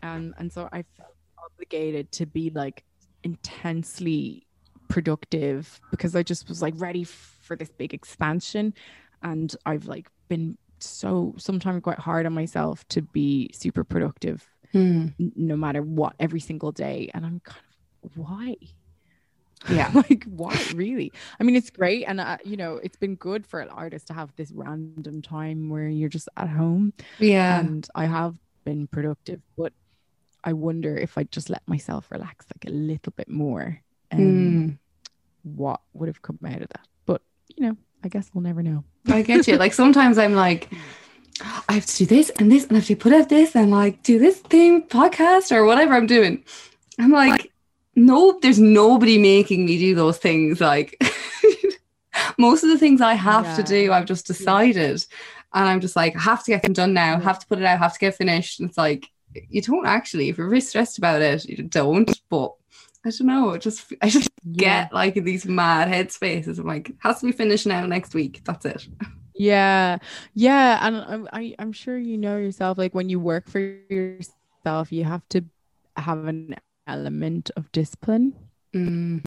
and and so I felt obligated to be like intensely productive because I just was like ready for this big expansion, and I've like been so sometimes quite hard on myself to be super productive, mm. n- no matter what every single day, and I'm kind of why? Yeah. *laughs* Like why really? I mean it's great. And uh, you know it's been good for an artist to have this random time where you're just at home. Yeah. And i have been productive but i wonder if i just let myself relax like a little bit more um, mm. what would have come out of that but you know i guess we'll never know i get you like sometimes i'm like I have to do this and this, and I have to put out this and like do this thing podcast or whatever I'm doing. I'm like, no, there's nobody making me do those things. Like *laughs* most of the things I have yeah. to do, I've just decided. And I'm just like, I have to get them done now, have to put it out, have to get finished. And it's like, you don't actually, if you're really stressed about it, you don't. But I don't know, just I just yeah. get like in these mad headspaces. I'm like, has to be finished now next week. That's it. *laughs* Yeah. Yeah. And I'm I, I'm sure you know yourself, like when you work for yourself, you have to have an element of discipline. Mm.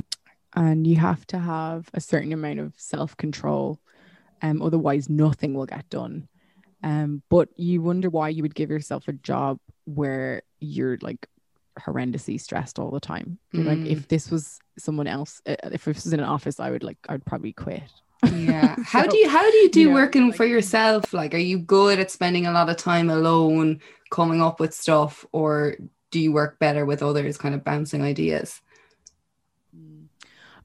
And you have to have a certain amount of self control. Um, otherwise, nothing will get done. Um, but you wonder why you would give yourself a job where you're like horrendously stressed all the time. Mm. Like, if this was someone else, uh, if this was in an office, I would like, I'd probably quit. yeah *laughs* how do you how do you do working like, for yourself like are you good at spending a lot of time alone coming up with stuff or do you work better with others kind of bouncing ideas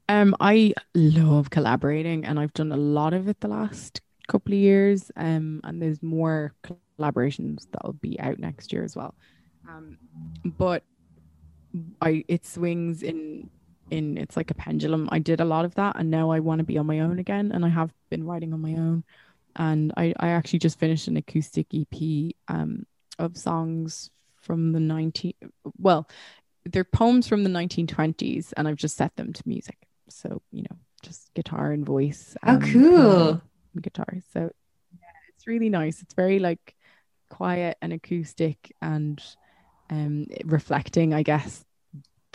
um i love collaborating and i've done a lot of it the last couple of years um and there's more collaborations that'll be out next year as well um but i it swings in in it's like a pendulum. I did a lot of that and now i want to be on my own again and i have been writing on my own. And i i actually just finished an acoustic ep um of songs from the 19 well they're poems from the 1920s and i've just set them to music. So you know just guitar and voice oh cool. guitar. So yeah, it's really nice. It's very like quiet and acoustic and um reflecting i guess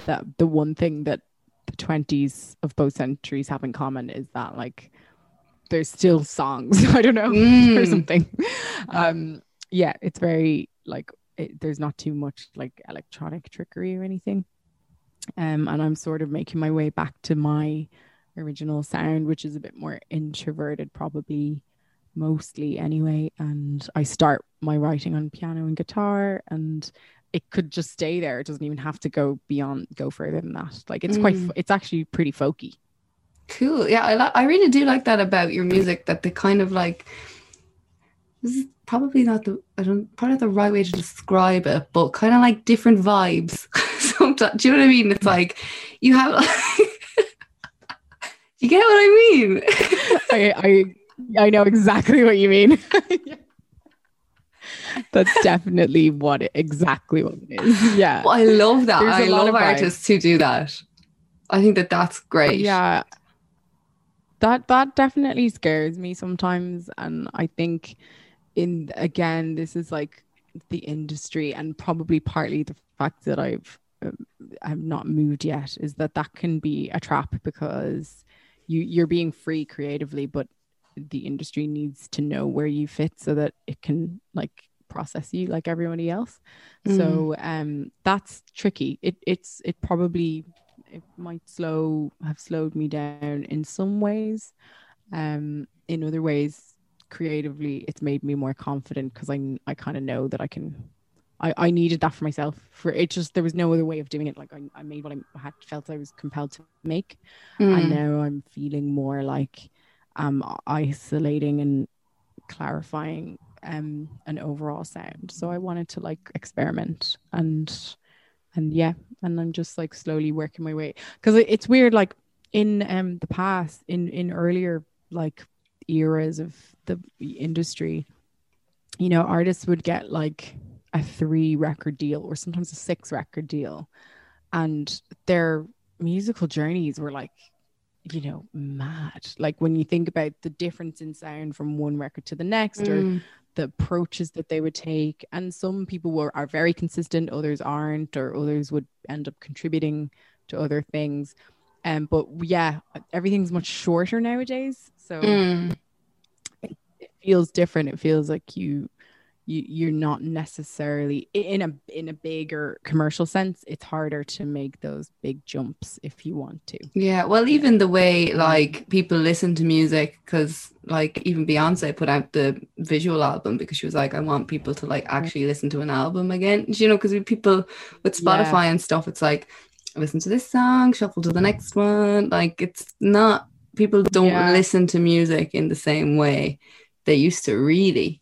that the one thing that the 20s of both centuries have in common is that like there's still songs *laughs* i don't know mm. or something. Um yeah it's very like it, there's not too much like electronic trickery or anything. Um and i'm sort of making my way back to my original sound which is a bit more introverted probably mostly anyway. And i start my writing on piano and guitar and it could just stay there. It doesn't even have to go beyond, go further than that. Like it's mm. quite, it's actually pretty folky. Cool. Yeah, I li- I really do like that about your music. That the kind of like. This is probably not the I don't probably not the right way to describe it, but kind of like different vibes. *laughs* Sometimes, do you know what I mean? It's like you have. Like, *laughs* you get what I mean? *laughs* I I I know exactly what you mean. That's definitely what it, exactly what it is. Yeah. Well, I love that. There's I love artists who do that. I think that that's great. Yeah. That that definitely scares me sometimes and I think in again this is like the industry and probably partly the fact that I've um, I've not moved yet is that that can be a trap because you you're being free creatively but the industry needs to know where you fit so that it can like process you like everybody else. Mm. So um that's tricky. It it's it probably it might slow have slowed me down in some ways. Um in other ways creatively it's made me more confident because I I kind of know that I can I, I needed that for myself for it just there was no other way of doing it like I, I made what I had felt I was compelled to make mm. and now I'm feeling more like I'm isolating and clarifying um an overall sound. So i wanted to like experiment and and yeah and i'm just like slowly working my way. Because it's weird like in um the past in in earlier like eras of the industry you know artists would get like a three record deal or sometimes a six record deal. And their musical journeys were like you know mad. Like when you think about the difference in sound from one record to the next mm. or the approaches that they would take. And some people were are very consistent others aren't or others would end up contributing to other things. Um but yeah everything's much shorter nowadays. So mm. it, it feels different. It feels like you you you're not necessarily in a in a bigger commercial sense it's harder to make those big jumps if you want to. Yeah well even the way like people listen to music because like even beyonce put out the visual album because she was like i want people to like actually listen to an album again. You know because people with spotify yeah. and stuff it's like listen to this song shuffle to the next one. Like it's not people don't yeah. listen to music in the same way they used to really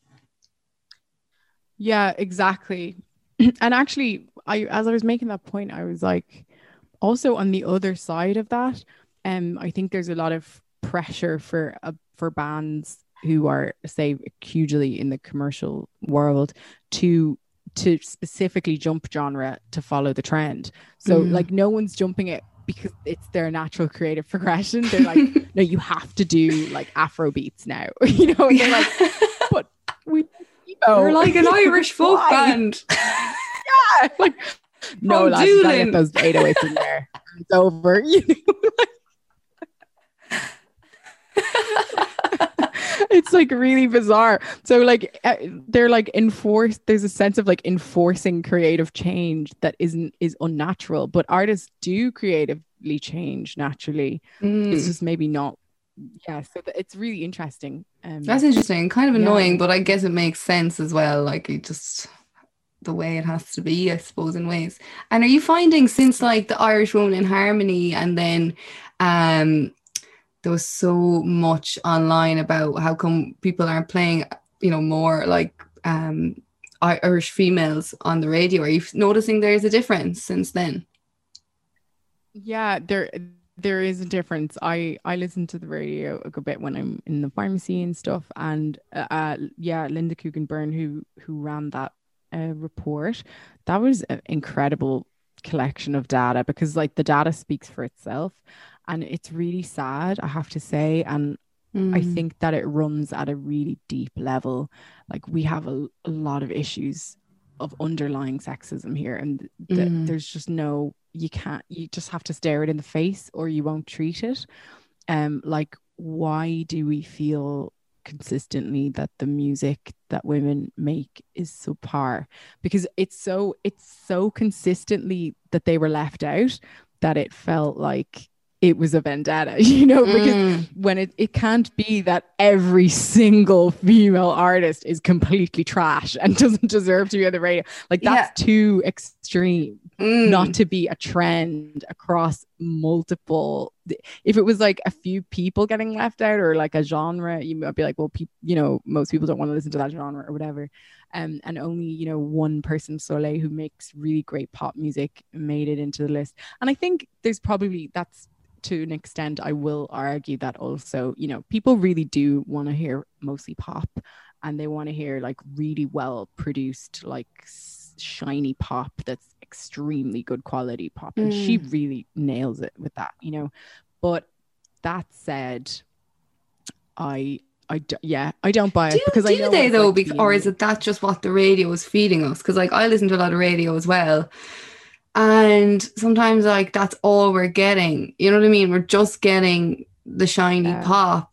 yeah, exactly. *clears throat* and actually, I as I was making that point, I was like, also on the other side of that, um, I think there's a lot of pressure for uh, for bands who are say hugely in the commercial world to to specifically jump genre to follow the trend. So mm. like no one's jumping it because it's their natural creative *laughs* progression. They're like, *laughs* no, you have to do like Afro beats now. *laughs* you know, and they're like, but we Oh. You're like an *laughs* Irish folk band. *laughs* yeah. *laughs* Like, no, lads, get those 808s in there. It's over. You know? it's like really bizarre. So like uh, they're like enforced. There's a sense of like enforcing creative change that isn't is unnatural. But artists do creatively change naturally. Mm. It's just maybe not yeah so it's really interesting um that's interesting. Kind of annoying yeah. but i guess it makes sense as well like it just the way it has to be i suppose in ways. And are you finding since like the irish woman in harmony and then um there was so much online about how come people aren't playing you know more like um irish females on the radio are you noticing there's a difference since then? Yeah there there is a difference. I I listen to the radio a good bit when I'm in the pharmacy and stuff. And uh, uh yeah, Linda Coogan Byrne, who who ran that uh, report, that was an incredible collection of data because like the data speaks for itself, and it's really sad, I have to say. And mm. I think that it runs at a really deep level. Like we have a, a lot of issues of underlying sexism here, and th- mm. there's just no you can't you just have to stare it in the face or you won't treat it. Um like why do we feel consistently that the music that women make is so par because it's so it's so consistently that they were left out that it felt like it was a vendetta, *laughs* you know, because mm. when it, it can't be that every single female artist is completely trash and *laughs* doesn't deserve to be on the radio. Like that's yeah. too extreme mm. not to be a trend across multiple. If it was like a few people getting left out or like a genre, you might be like, well, pe- you know, most people don't want to listen to that genre or whatever. Um, and only you know one person Soulé who makes really great pop music made it into the list and I think there's probably that's to an extent, I will argue that also, you know, people really do want to hear mostly pop and they want to hear like really well produced, like shiny pop that's extremely good quality pop. And mm. she really nails it with that, you know. But that said, I yeah, I don't buy it do, because do I know they though, like or is it that just what the radio is feeding us? Because like I listen to a lot of radio as well, and sometimes like that's all we're getting. You know what I mean? We're just getting the shiny yeah. pop.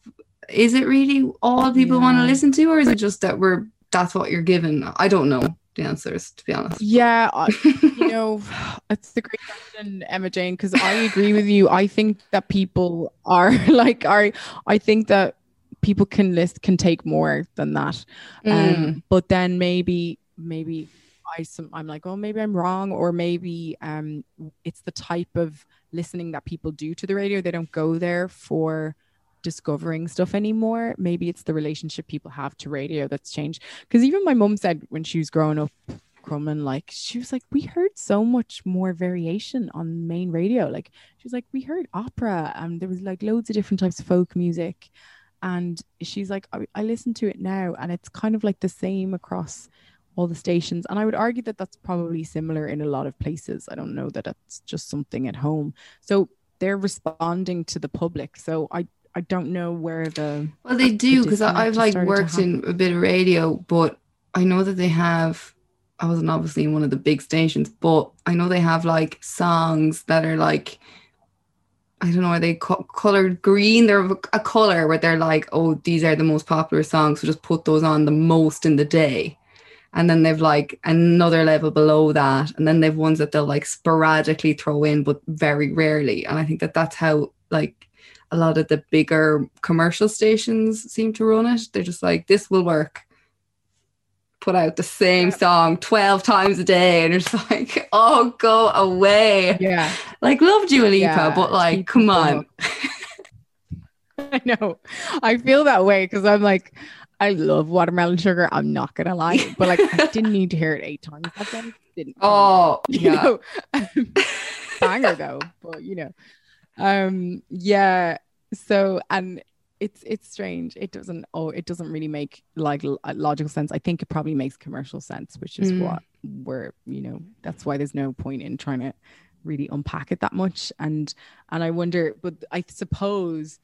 Is it really all people yeah. want to listen to, or is it just that we're that's what you're given? I don't know the answers to be honest. Yeah, *laughs* you know, it's the great question, Emma Jane, because I agree with you. I think that people are *laughs* like are I think that people can list can take more than that. Mm. Um, but then maybe maybe I some I'm like, oh, maybe I'm wrong, or maybe um, it's the type of listening that people do to the radio. They don't go there for discovering stuff anymore. Maybe it's the relationship people have to radio that's changed. Because even my mum said when she was growing up, Crumlin, like she was like, we heard so much more variation on main radio. Like she was like, we heard opera, and there was like loads of different types of folk music. And she's like, I, I listen to it now, and it's kind of like the same across all the stations. And I would argue that that's probably similar in a lot of places. I don't know that it's just something at home. So they're responding to the public. So I I don't know where the well they do because I've like worked in a bit of radio, but I know that they have. I wasn't obviously in one of the big stations, but I know they have like songs that are like I don't know, are they co- colored green? They're a color where they're like, oh, these are the most popular songs, so just put those on the most in the day and then they've like another level below that. And then they've ones that they'll like sporadically throw in but very rarely. And i think that that's how like a lot of the bigger commercial stations seem to run it. They're just like this will work. Put out the same song 12 times a day and it's *laughs* like oh go away. Yeah. Like love Dua Lipa yeah, but like come on. *laughs* I know. I feel that way because I'm like I love watermelon sugar. I'm not gonna lie, but like I didn't need to hear it eight times. Then didn't. *laughs* Oh, *laughs* you yeah. know, banger though. But you know, um, yeah. So and it's it's strange. It doesn't. Oh, it doesn't really make like logical sense. I think it probably makes commercial sense, which is mm. what we're you know. That's why there's no point in trying to really unpack it that much. And and I wonder, but I suppose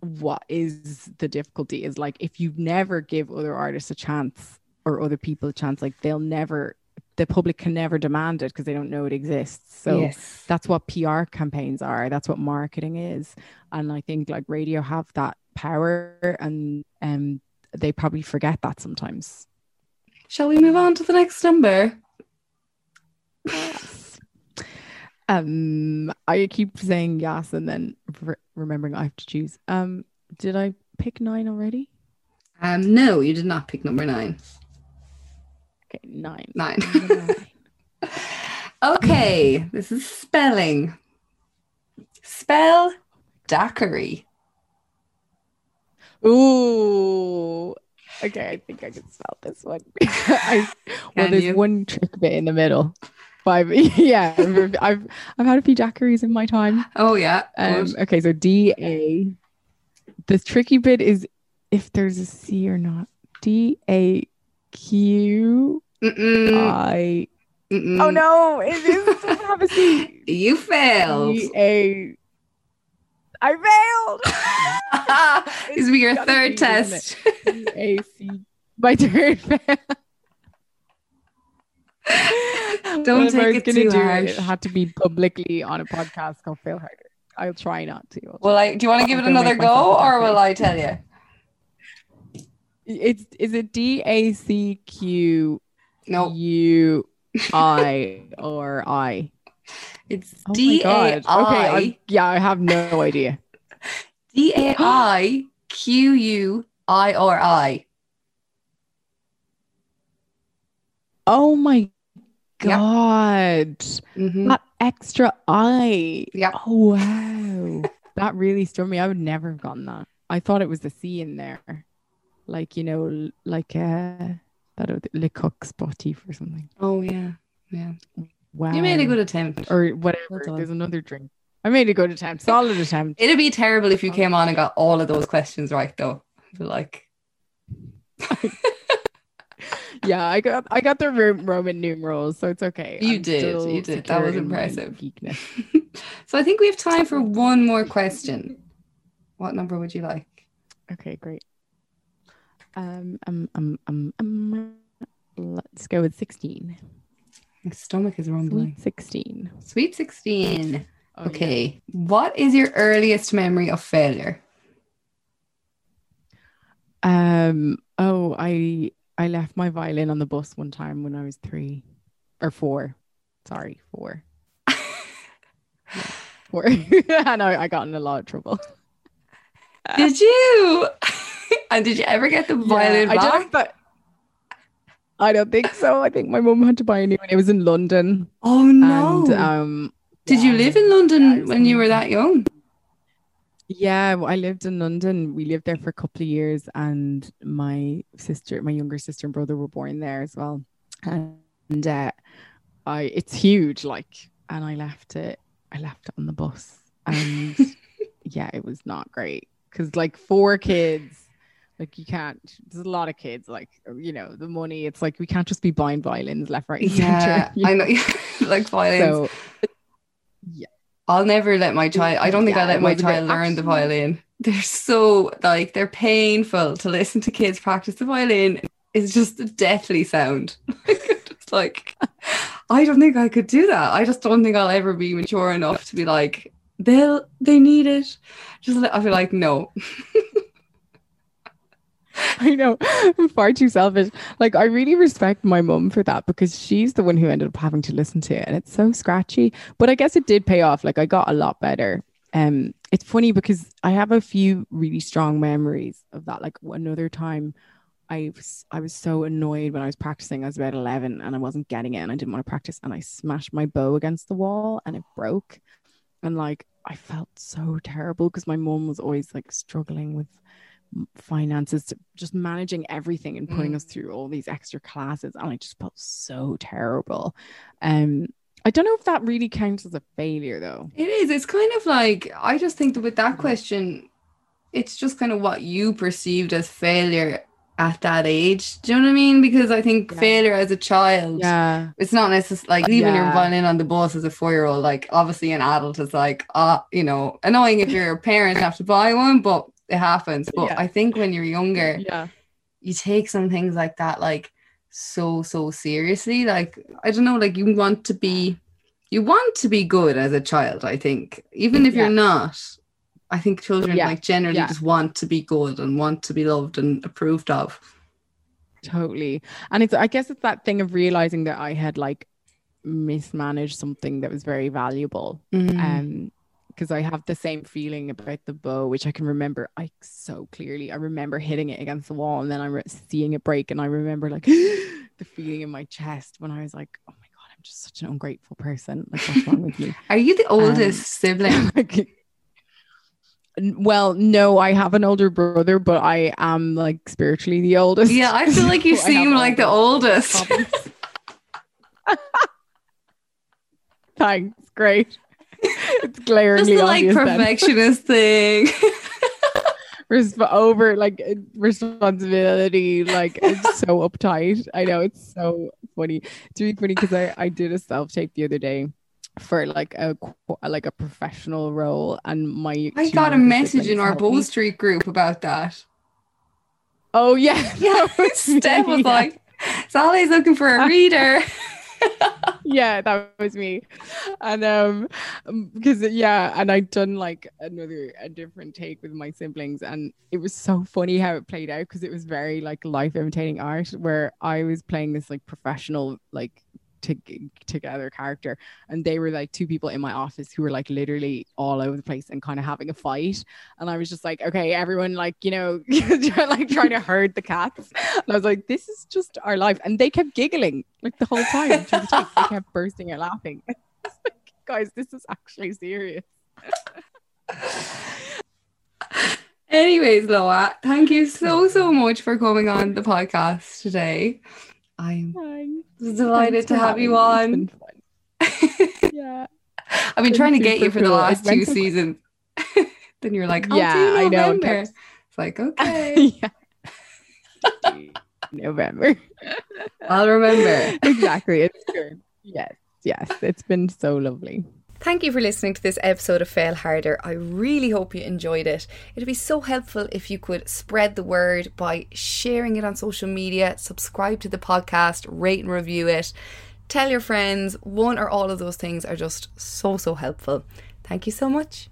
what is the difficulty is like if you never give other artists a chance or other people a chance like they'll never the public can never demand it because they don't know it exists. So yes. that's what pr campaigns are. That's what marketing is. And i think like radio have that power and um they probably forget that sometimes. Shall we move on to the next number. Um i keep saying yes and then remembering I have to choose. Um, did I pick nine already? Um, no, you did not pick number nine. Okay, nine. Nine. nine. *laughs* okay, this is spelling. Spell daiquiri. Ooh. Okay, I think I can spell this one. *laughs* I, well, there's you? one trick bit in the middle. Five. *laughs* Yeah, I've I've had a few daiquiris in my time. Oh yeah. Um, okay, so D A. The tricky bit is if there's a C or not. D A Q I. Oh no! It is have a C. *laughs* You failed. D A. I failed. *laughs* this will be your third test. D A C. My third fail. *laughs* Don't If I take was it gonna too do harsh. It, it had to be publicly on a podcast called Fail Harder. I'll try not to. Well, I, do you want to give it another go, or will I tell you? It's is it D A C Q No, U I or I? *laughs* it's Oh D A. Okay, I I, yeah, I have no idea. *laughs* D A I Q U I R I. *gasps* Oh my Yep. god. Mhm. That extra eye. Yep. Oh wow. *laughs* that really struck me. I would never have gotten that. I thought it was the C in there. Like, you know, like uh that Le Coq Sportif or something. Oh yeah, yeah. Wow. You made a good attempt. or whatever. There's another drink. I made a good attempt. Solid attempt. It'd be terrible if you came on and got all of those questions right, though. Like *laughs* yeah, I got I got the Roman numerals, so it's okay. You I'm did, you did. That was impressive. Geekness. *laughs* so. I think we have time for one more question. What number would you like? Okay, great. Um, um, um, um, um, let's go with 16. My stomach is rumbling. Sweet 16. Sweet sixteen. Oh, yeah. Okay. What is your earliest memory of failure? Um, oh, I I left my violin on the bus one time when I was three or four. Sorry, four. *laughs* Four. and *laughs* I, I got in a lot of trouble. Did you? *laughs* and did you ever get the violin I back? don't, but I don't think so. I think my mum had to buy a new one. It was in London. oh no! And um did you live in London was when you were that young? Yeah, well, I lived in London. We lived there for a couple of years, and my sister, my younger sister and brother were born there as well. And uh, I, it's huge, like, and I left it. I left it on the bus, and *laughs* yeah, it was not great because like four kids, like you can't. There's a lot of kids, like you know, the money. It's like we can't just be buying violins left, right, and Yeah, center. I know. *laughs* like violins. So I'll never let my child. I don't think Yeah, I let my bit- child learn the violin. They're so like they're painful to listen to kids practice the violin. It's just a deathly sound. *laughs* it's like I don't think I could do that. I just don't think I'll ever be mature enough to be like they'll they need it. Just I feel like no. *laughs* *laughs* I know I'm *laughs* far too selfish. Like I really respect my mum for that because she's the one who ended up having to listen to it and it's so scratchy. But I guess it did pay off. Like I got a lot better. Um it's funny because I have a few really strong memories of that. Like another time I was I was so annoyed when I was practicing. I was about 11 and I wasn't getting it and I didn't want to practice and I smashed my bow against the wall and it broke. And like I felt so terrible because my mom was always like struggling with finances just managing everything and putting Mm. us through all these extra classes and I just felt so terrible. Um I don't know if that really counts as a failure though. It is. It's kind of like I just think that with that question, it's just kind of what you perceived as failure at that age. Do you know what I mean? Because I think Yeah. failure as a child, Yeah. it's not necessarily like leaving your Yeah. violin on the bus as a four year old. Like obviously, an adult is like, ah, you know, annoying if you're a parent have to buy one, but it happens. But Yeah. I think when you're younger, Yeah. you take some things like that like so so seriously like i don't know like you want to be you want to be good as a child i think even if Yeah. you're not i think children Yeah. like generally Yeah. just want to be good and want to be loved and approved of Totally. And it's I guess it's that thing of realizing that I had like mismanaged something that was very valuable. Mm. Um because I have the same feeling about the bow, which I can remember I so clearly. I remember hitting it against the wall and then I re- seeing it break, and I remember like *gasps* the feeling in my chest when I was like, "Oh my god, I'm just such an ungrateful person. Like, what's wrong with me?" *laughs* are you the um, oldest sibling *laughs* Like, well, no, I have an older brother, but I am like spiritually the oldest. yeah i feel like *laughs* you seem like the oldest. Thanks, great. It's just glaringly the like obvious then. perfectionist thing. *laughs* Resp- over like uh, responsibility like it's so *laughs* uptight. I know it's so funny. It's really funny because i i did a self-tape the other day for like a like a professional role and my i got a message in our bow street group about that. Oh yeah. *laughs* Yeah steph was yeah. like Sallay's looking for a reader *laughs* yeah, that was me. And um because yeah, and I'd done like another a different take with my siblings and it was so funny how it played out because it was very like life imitating art where I was playing this like professional like to, together character. And they were like two people in my office who were like literally all over the place and kind of having a fight. And i was just like okay everyone like you know *laughs* like trying to herd the cats. And i was like this is just our life. And they kept giggling like the whole time the they kept *laughs* bursting out laughing. *laughs* Like, guys this is actually serious. Anyways, Loah, thank you so, so much for coming on the podcast today. I'm delighted to have you on. *laughs* yeah. I've been trying to get you for cool. the last two seasons. *laughs* then you're like, yeah, I know. It's like, *laughs* okay. November. I'll remember. exactly. It's good. Yes. Yes. It's been so lovely. Thank you for listening to this episode of Fail Harder. I really hope you enjoyed it. It'd be so helpful if you could spread the word by sharing it on social media, subscribe to the podcast, rate and review it, tell your friends. One or all of those things are just so, so helpful. Thank you so much.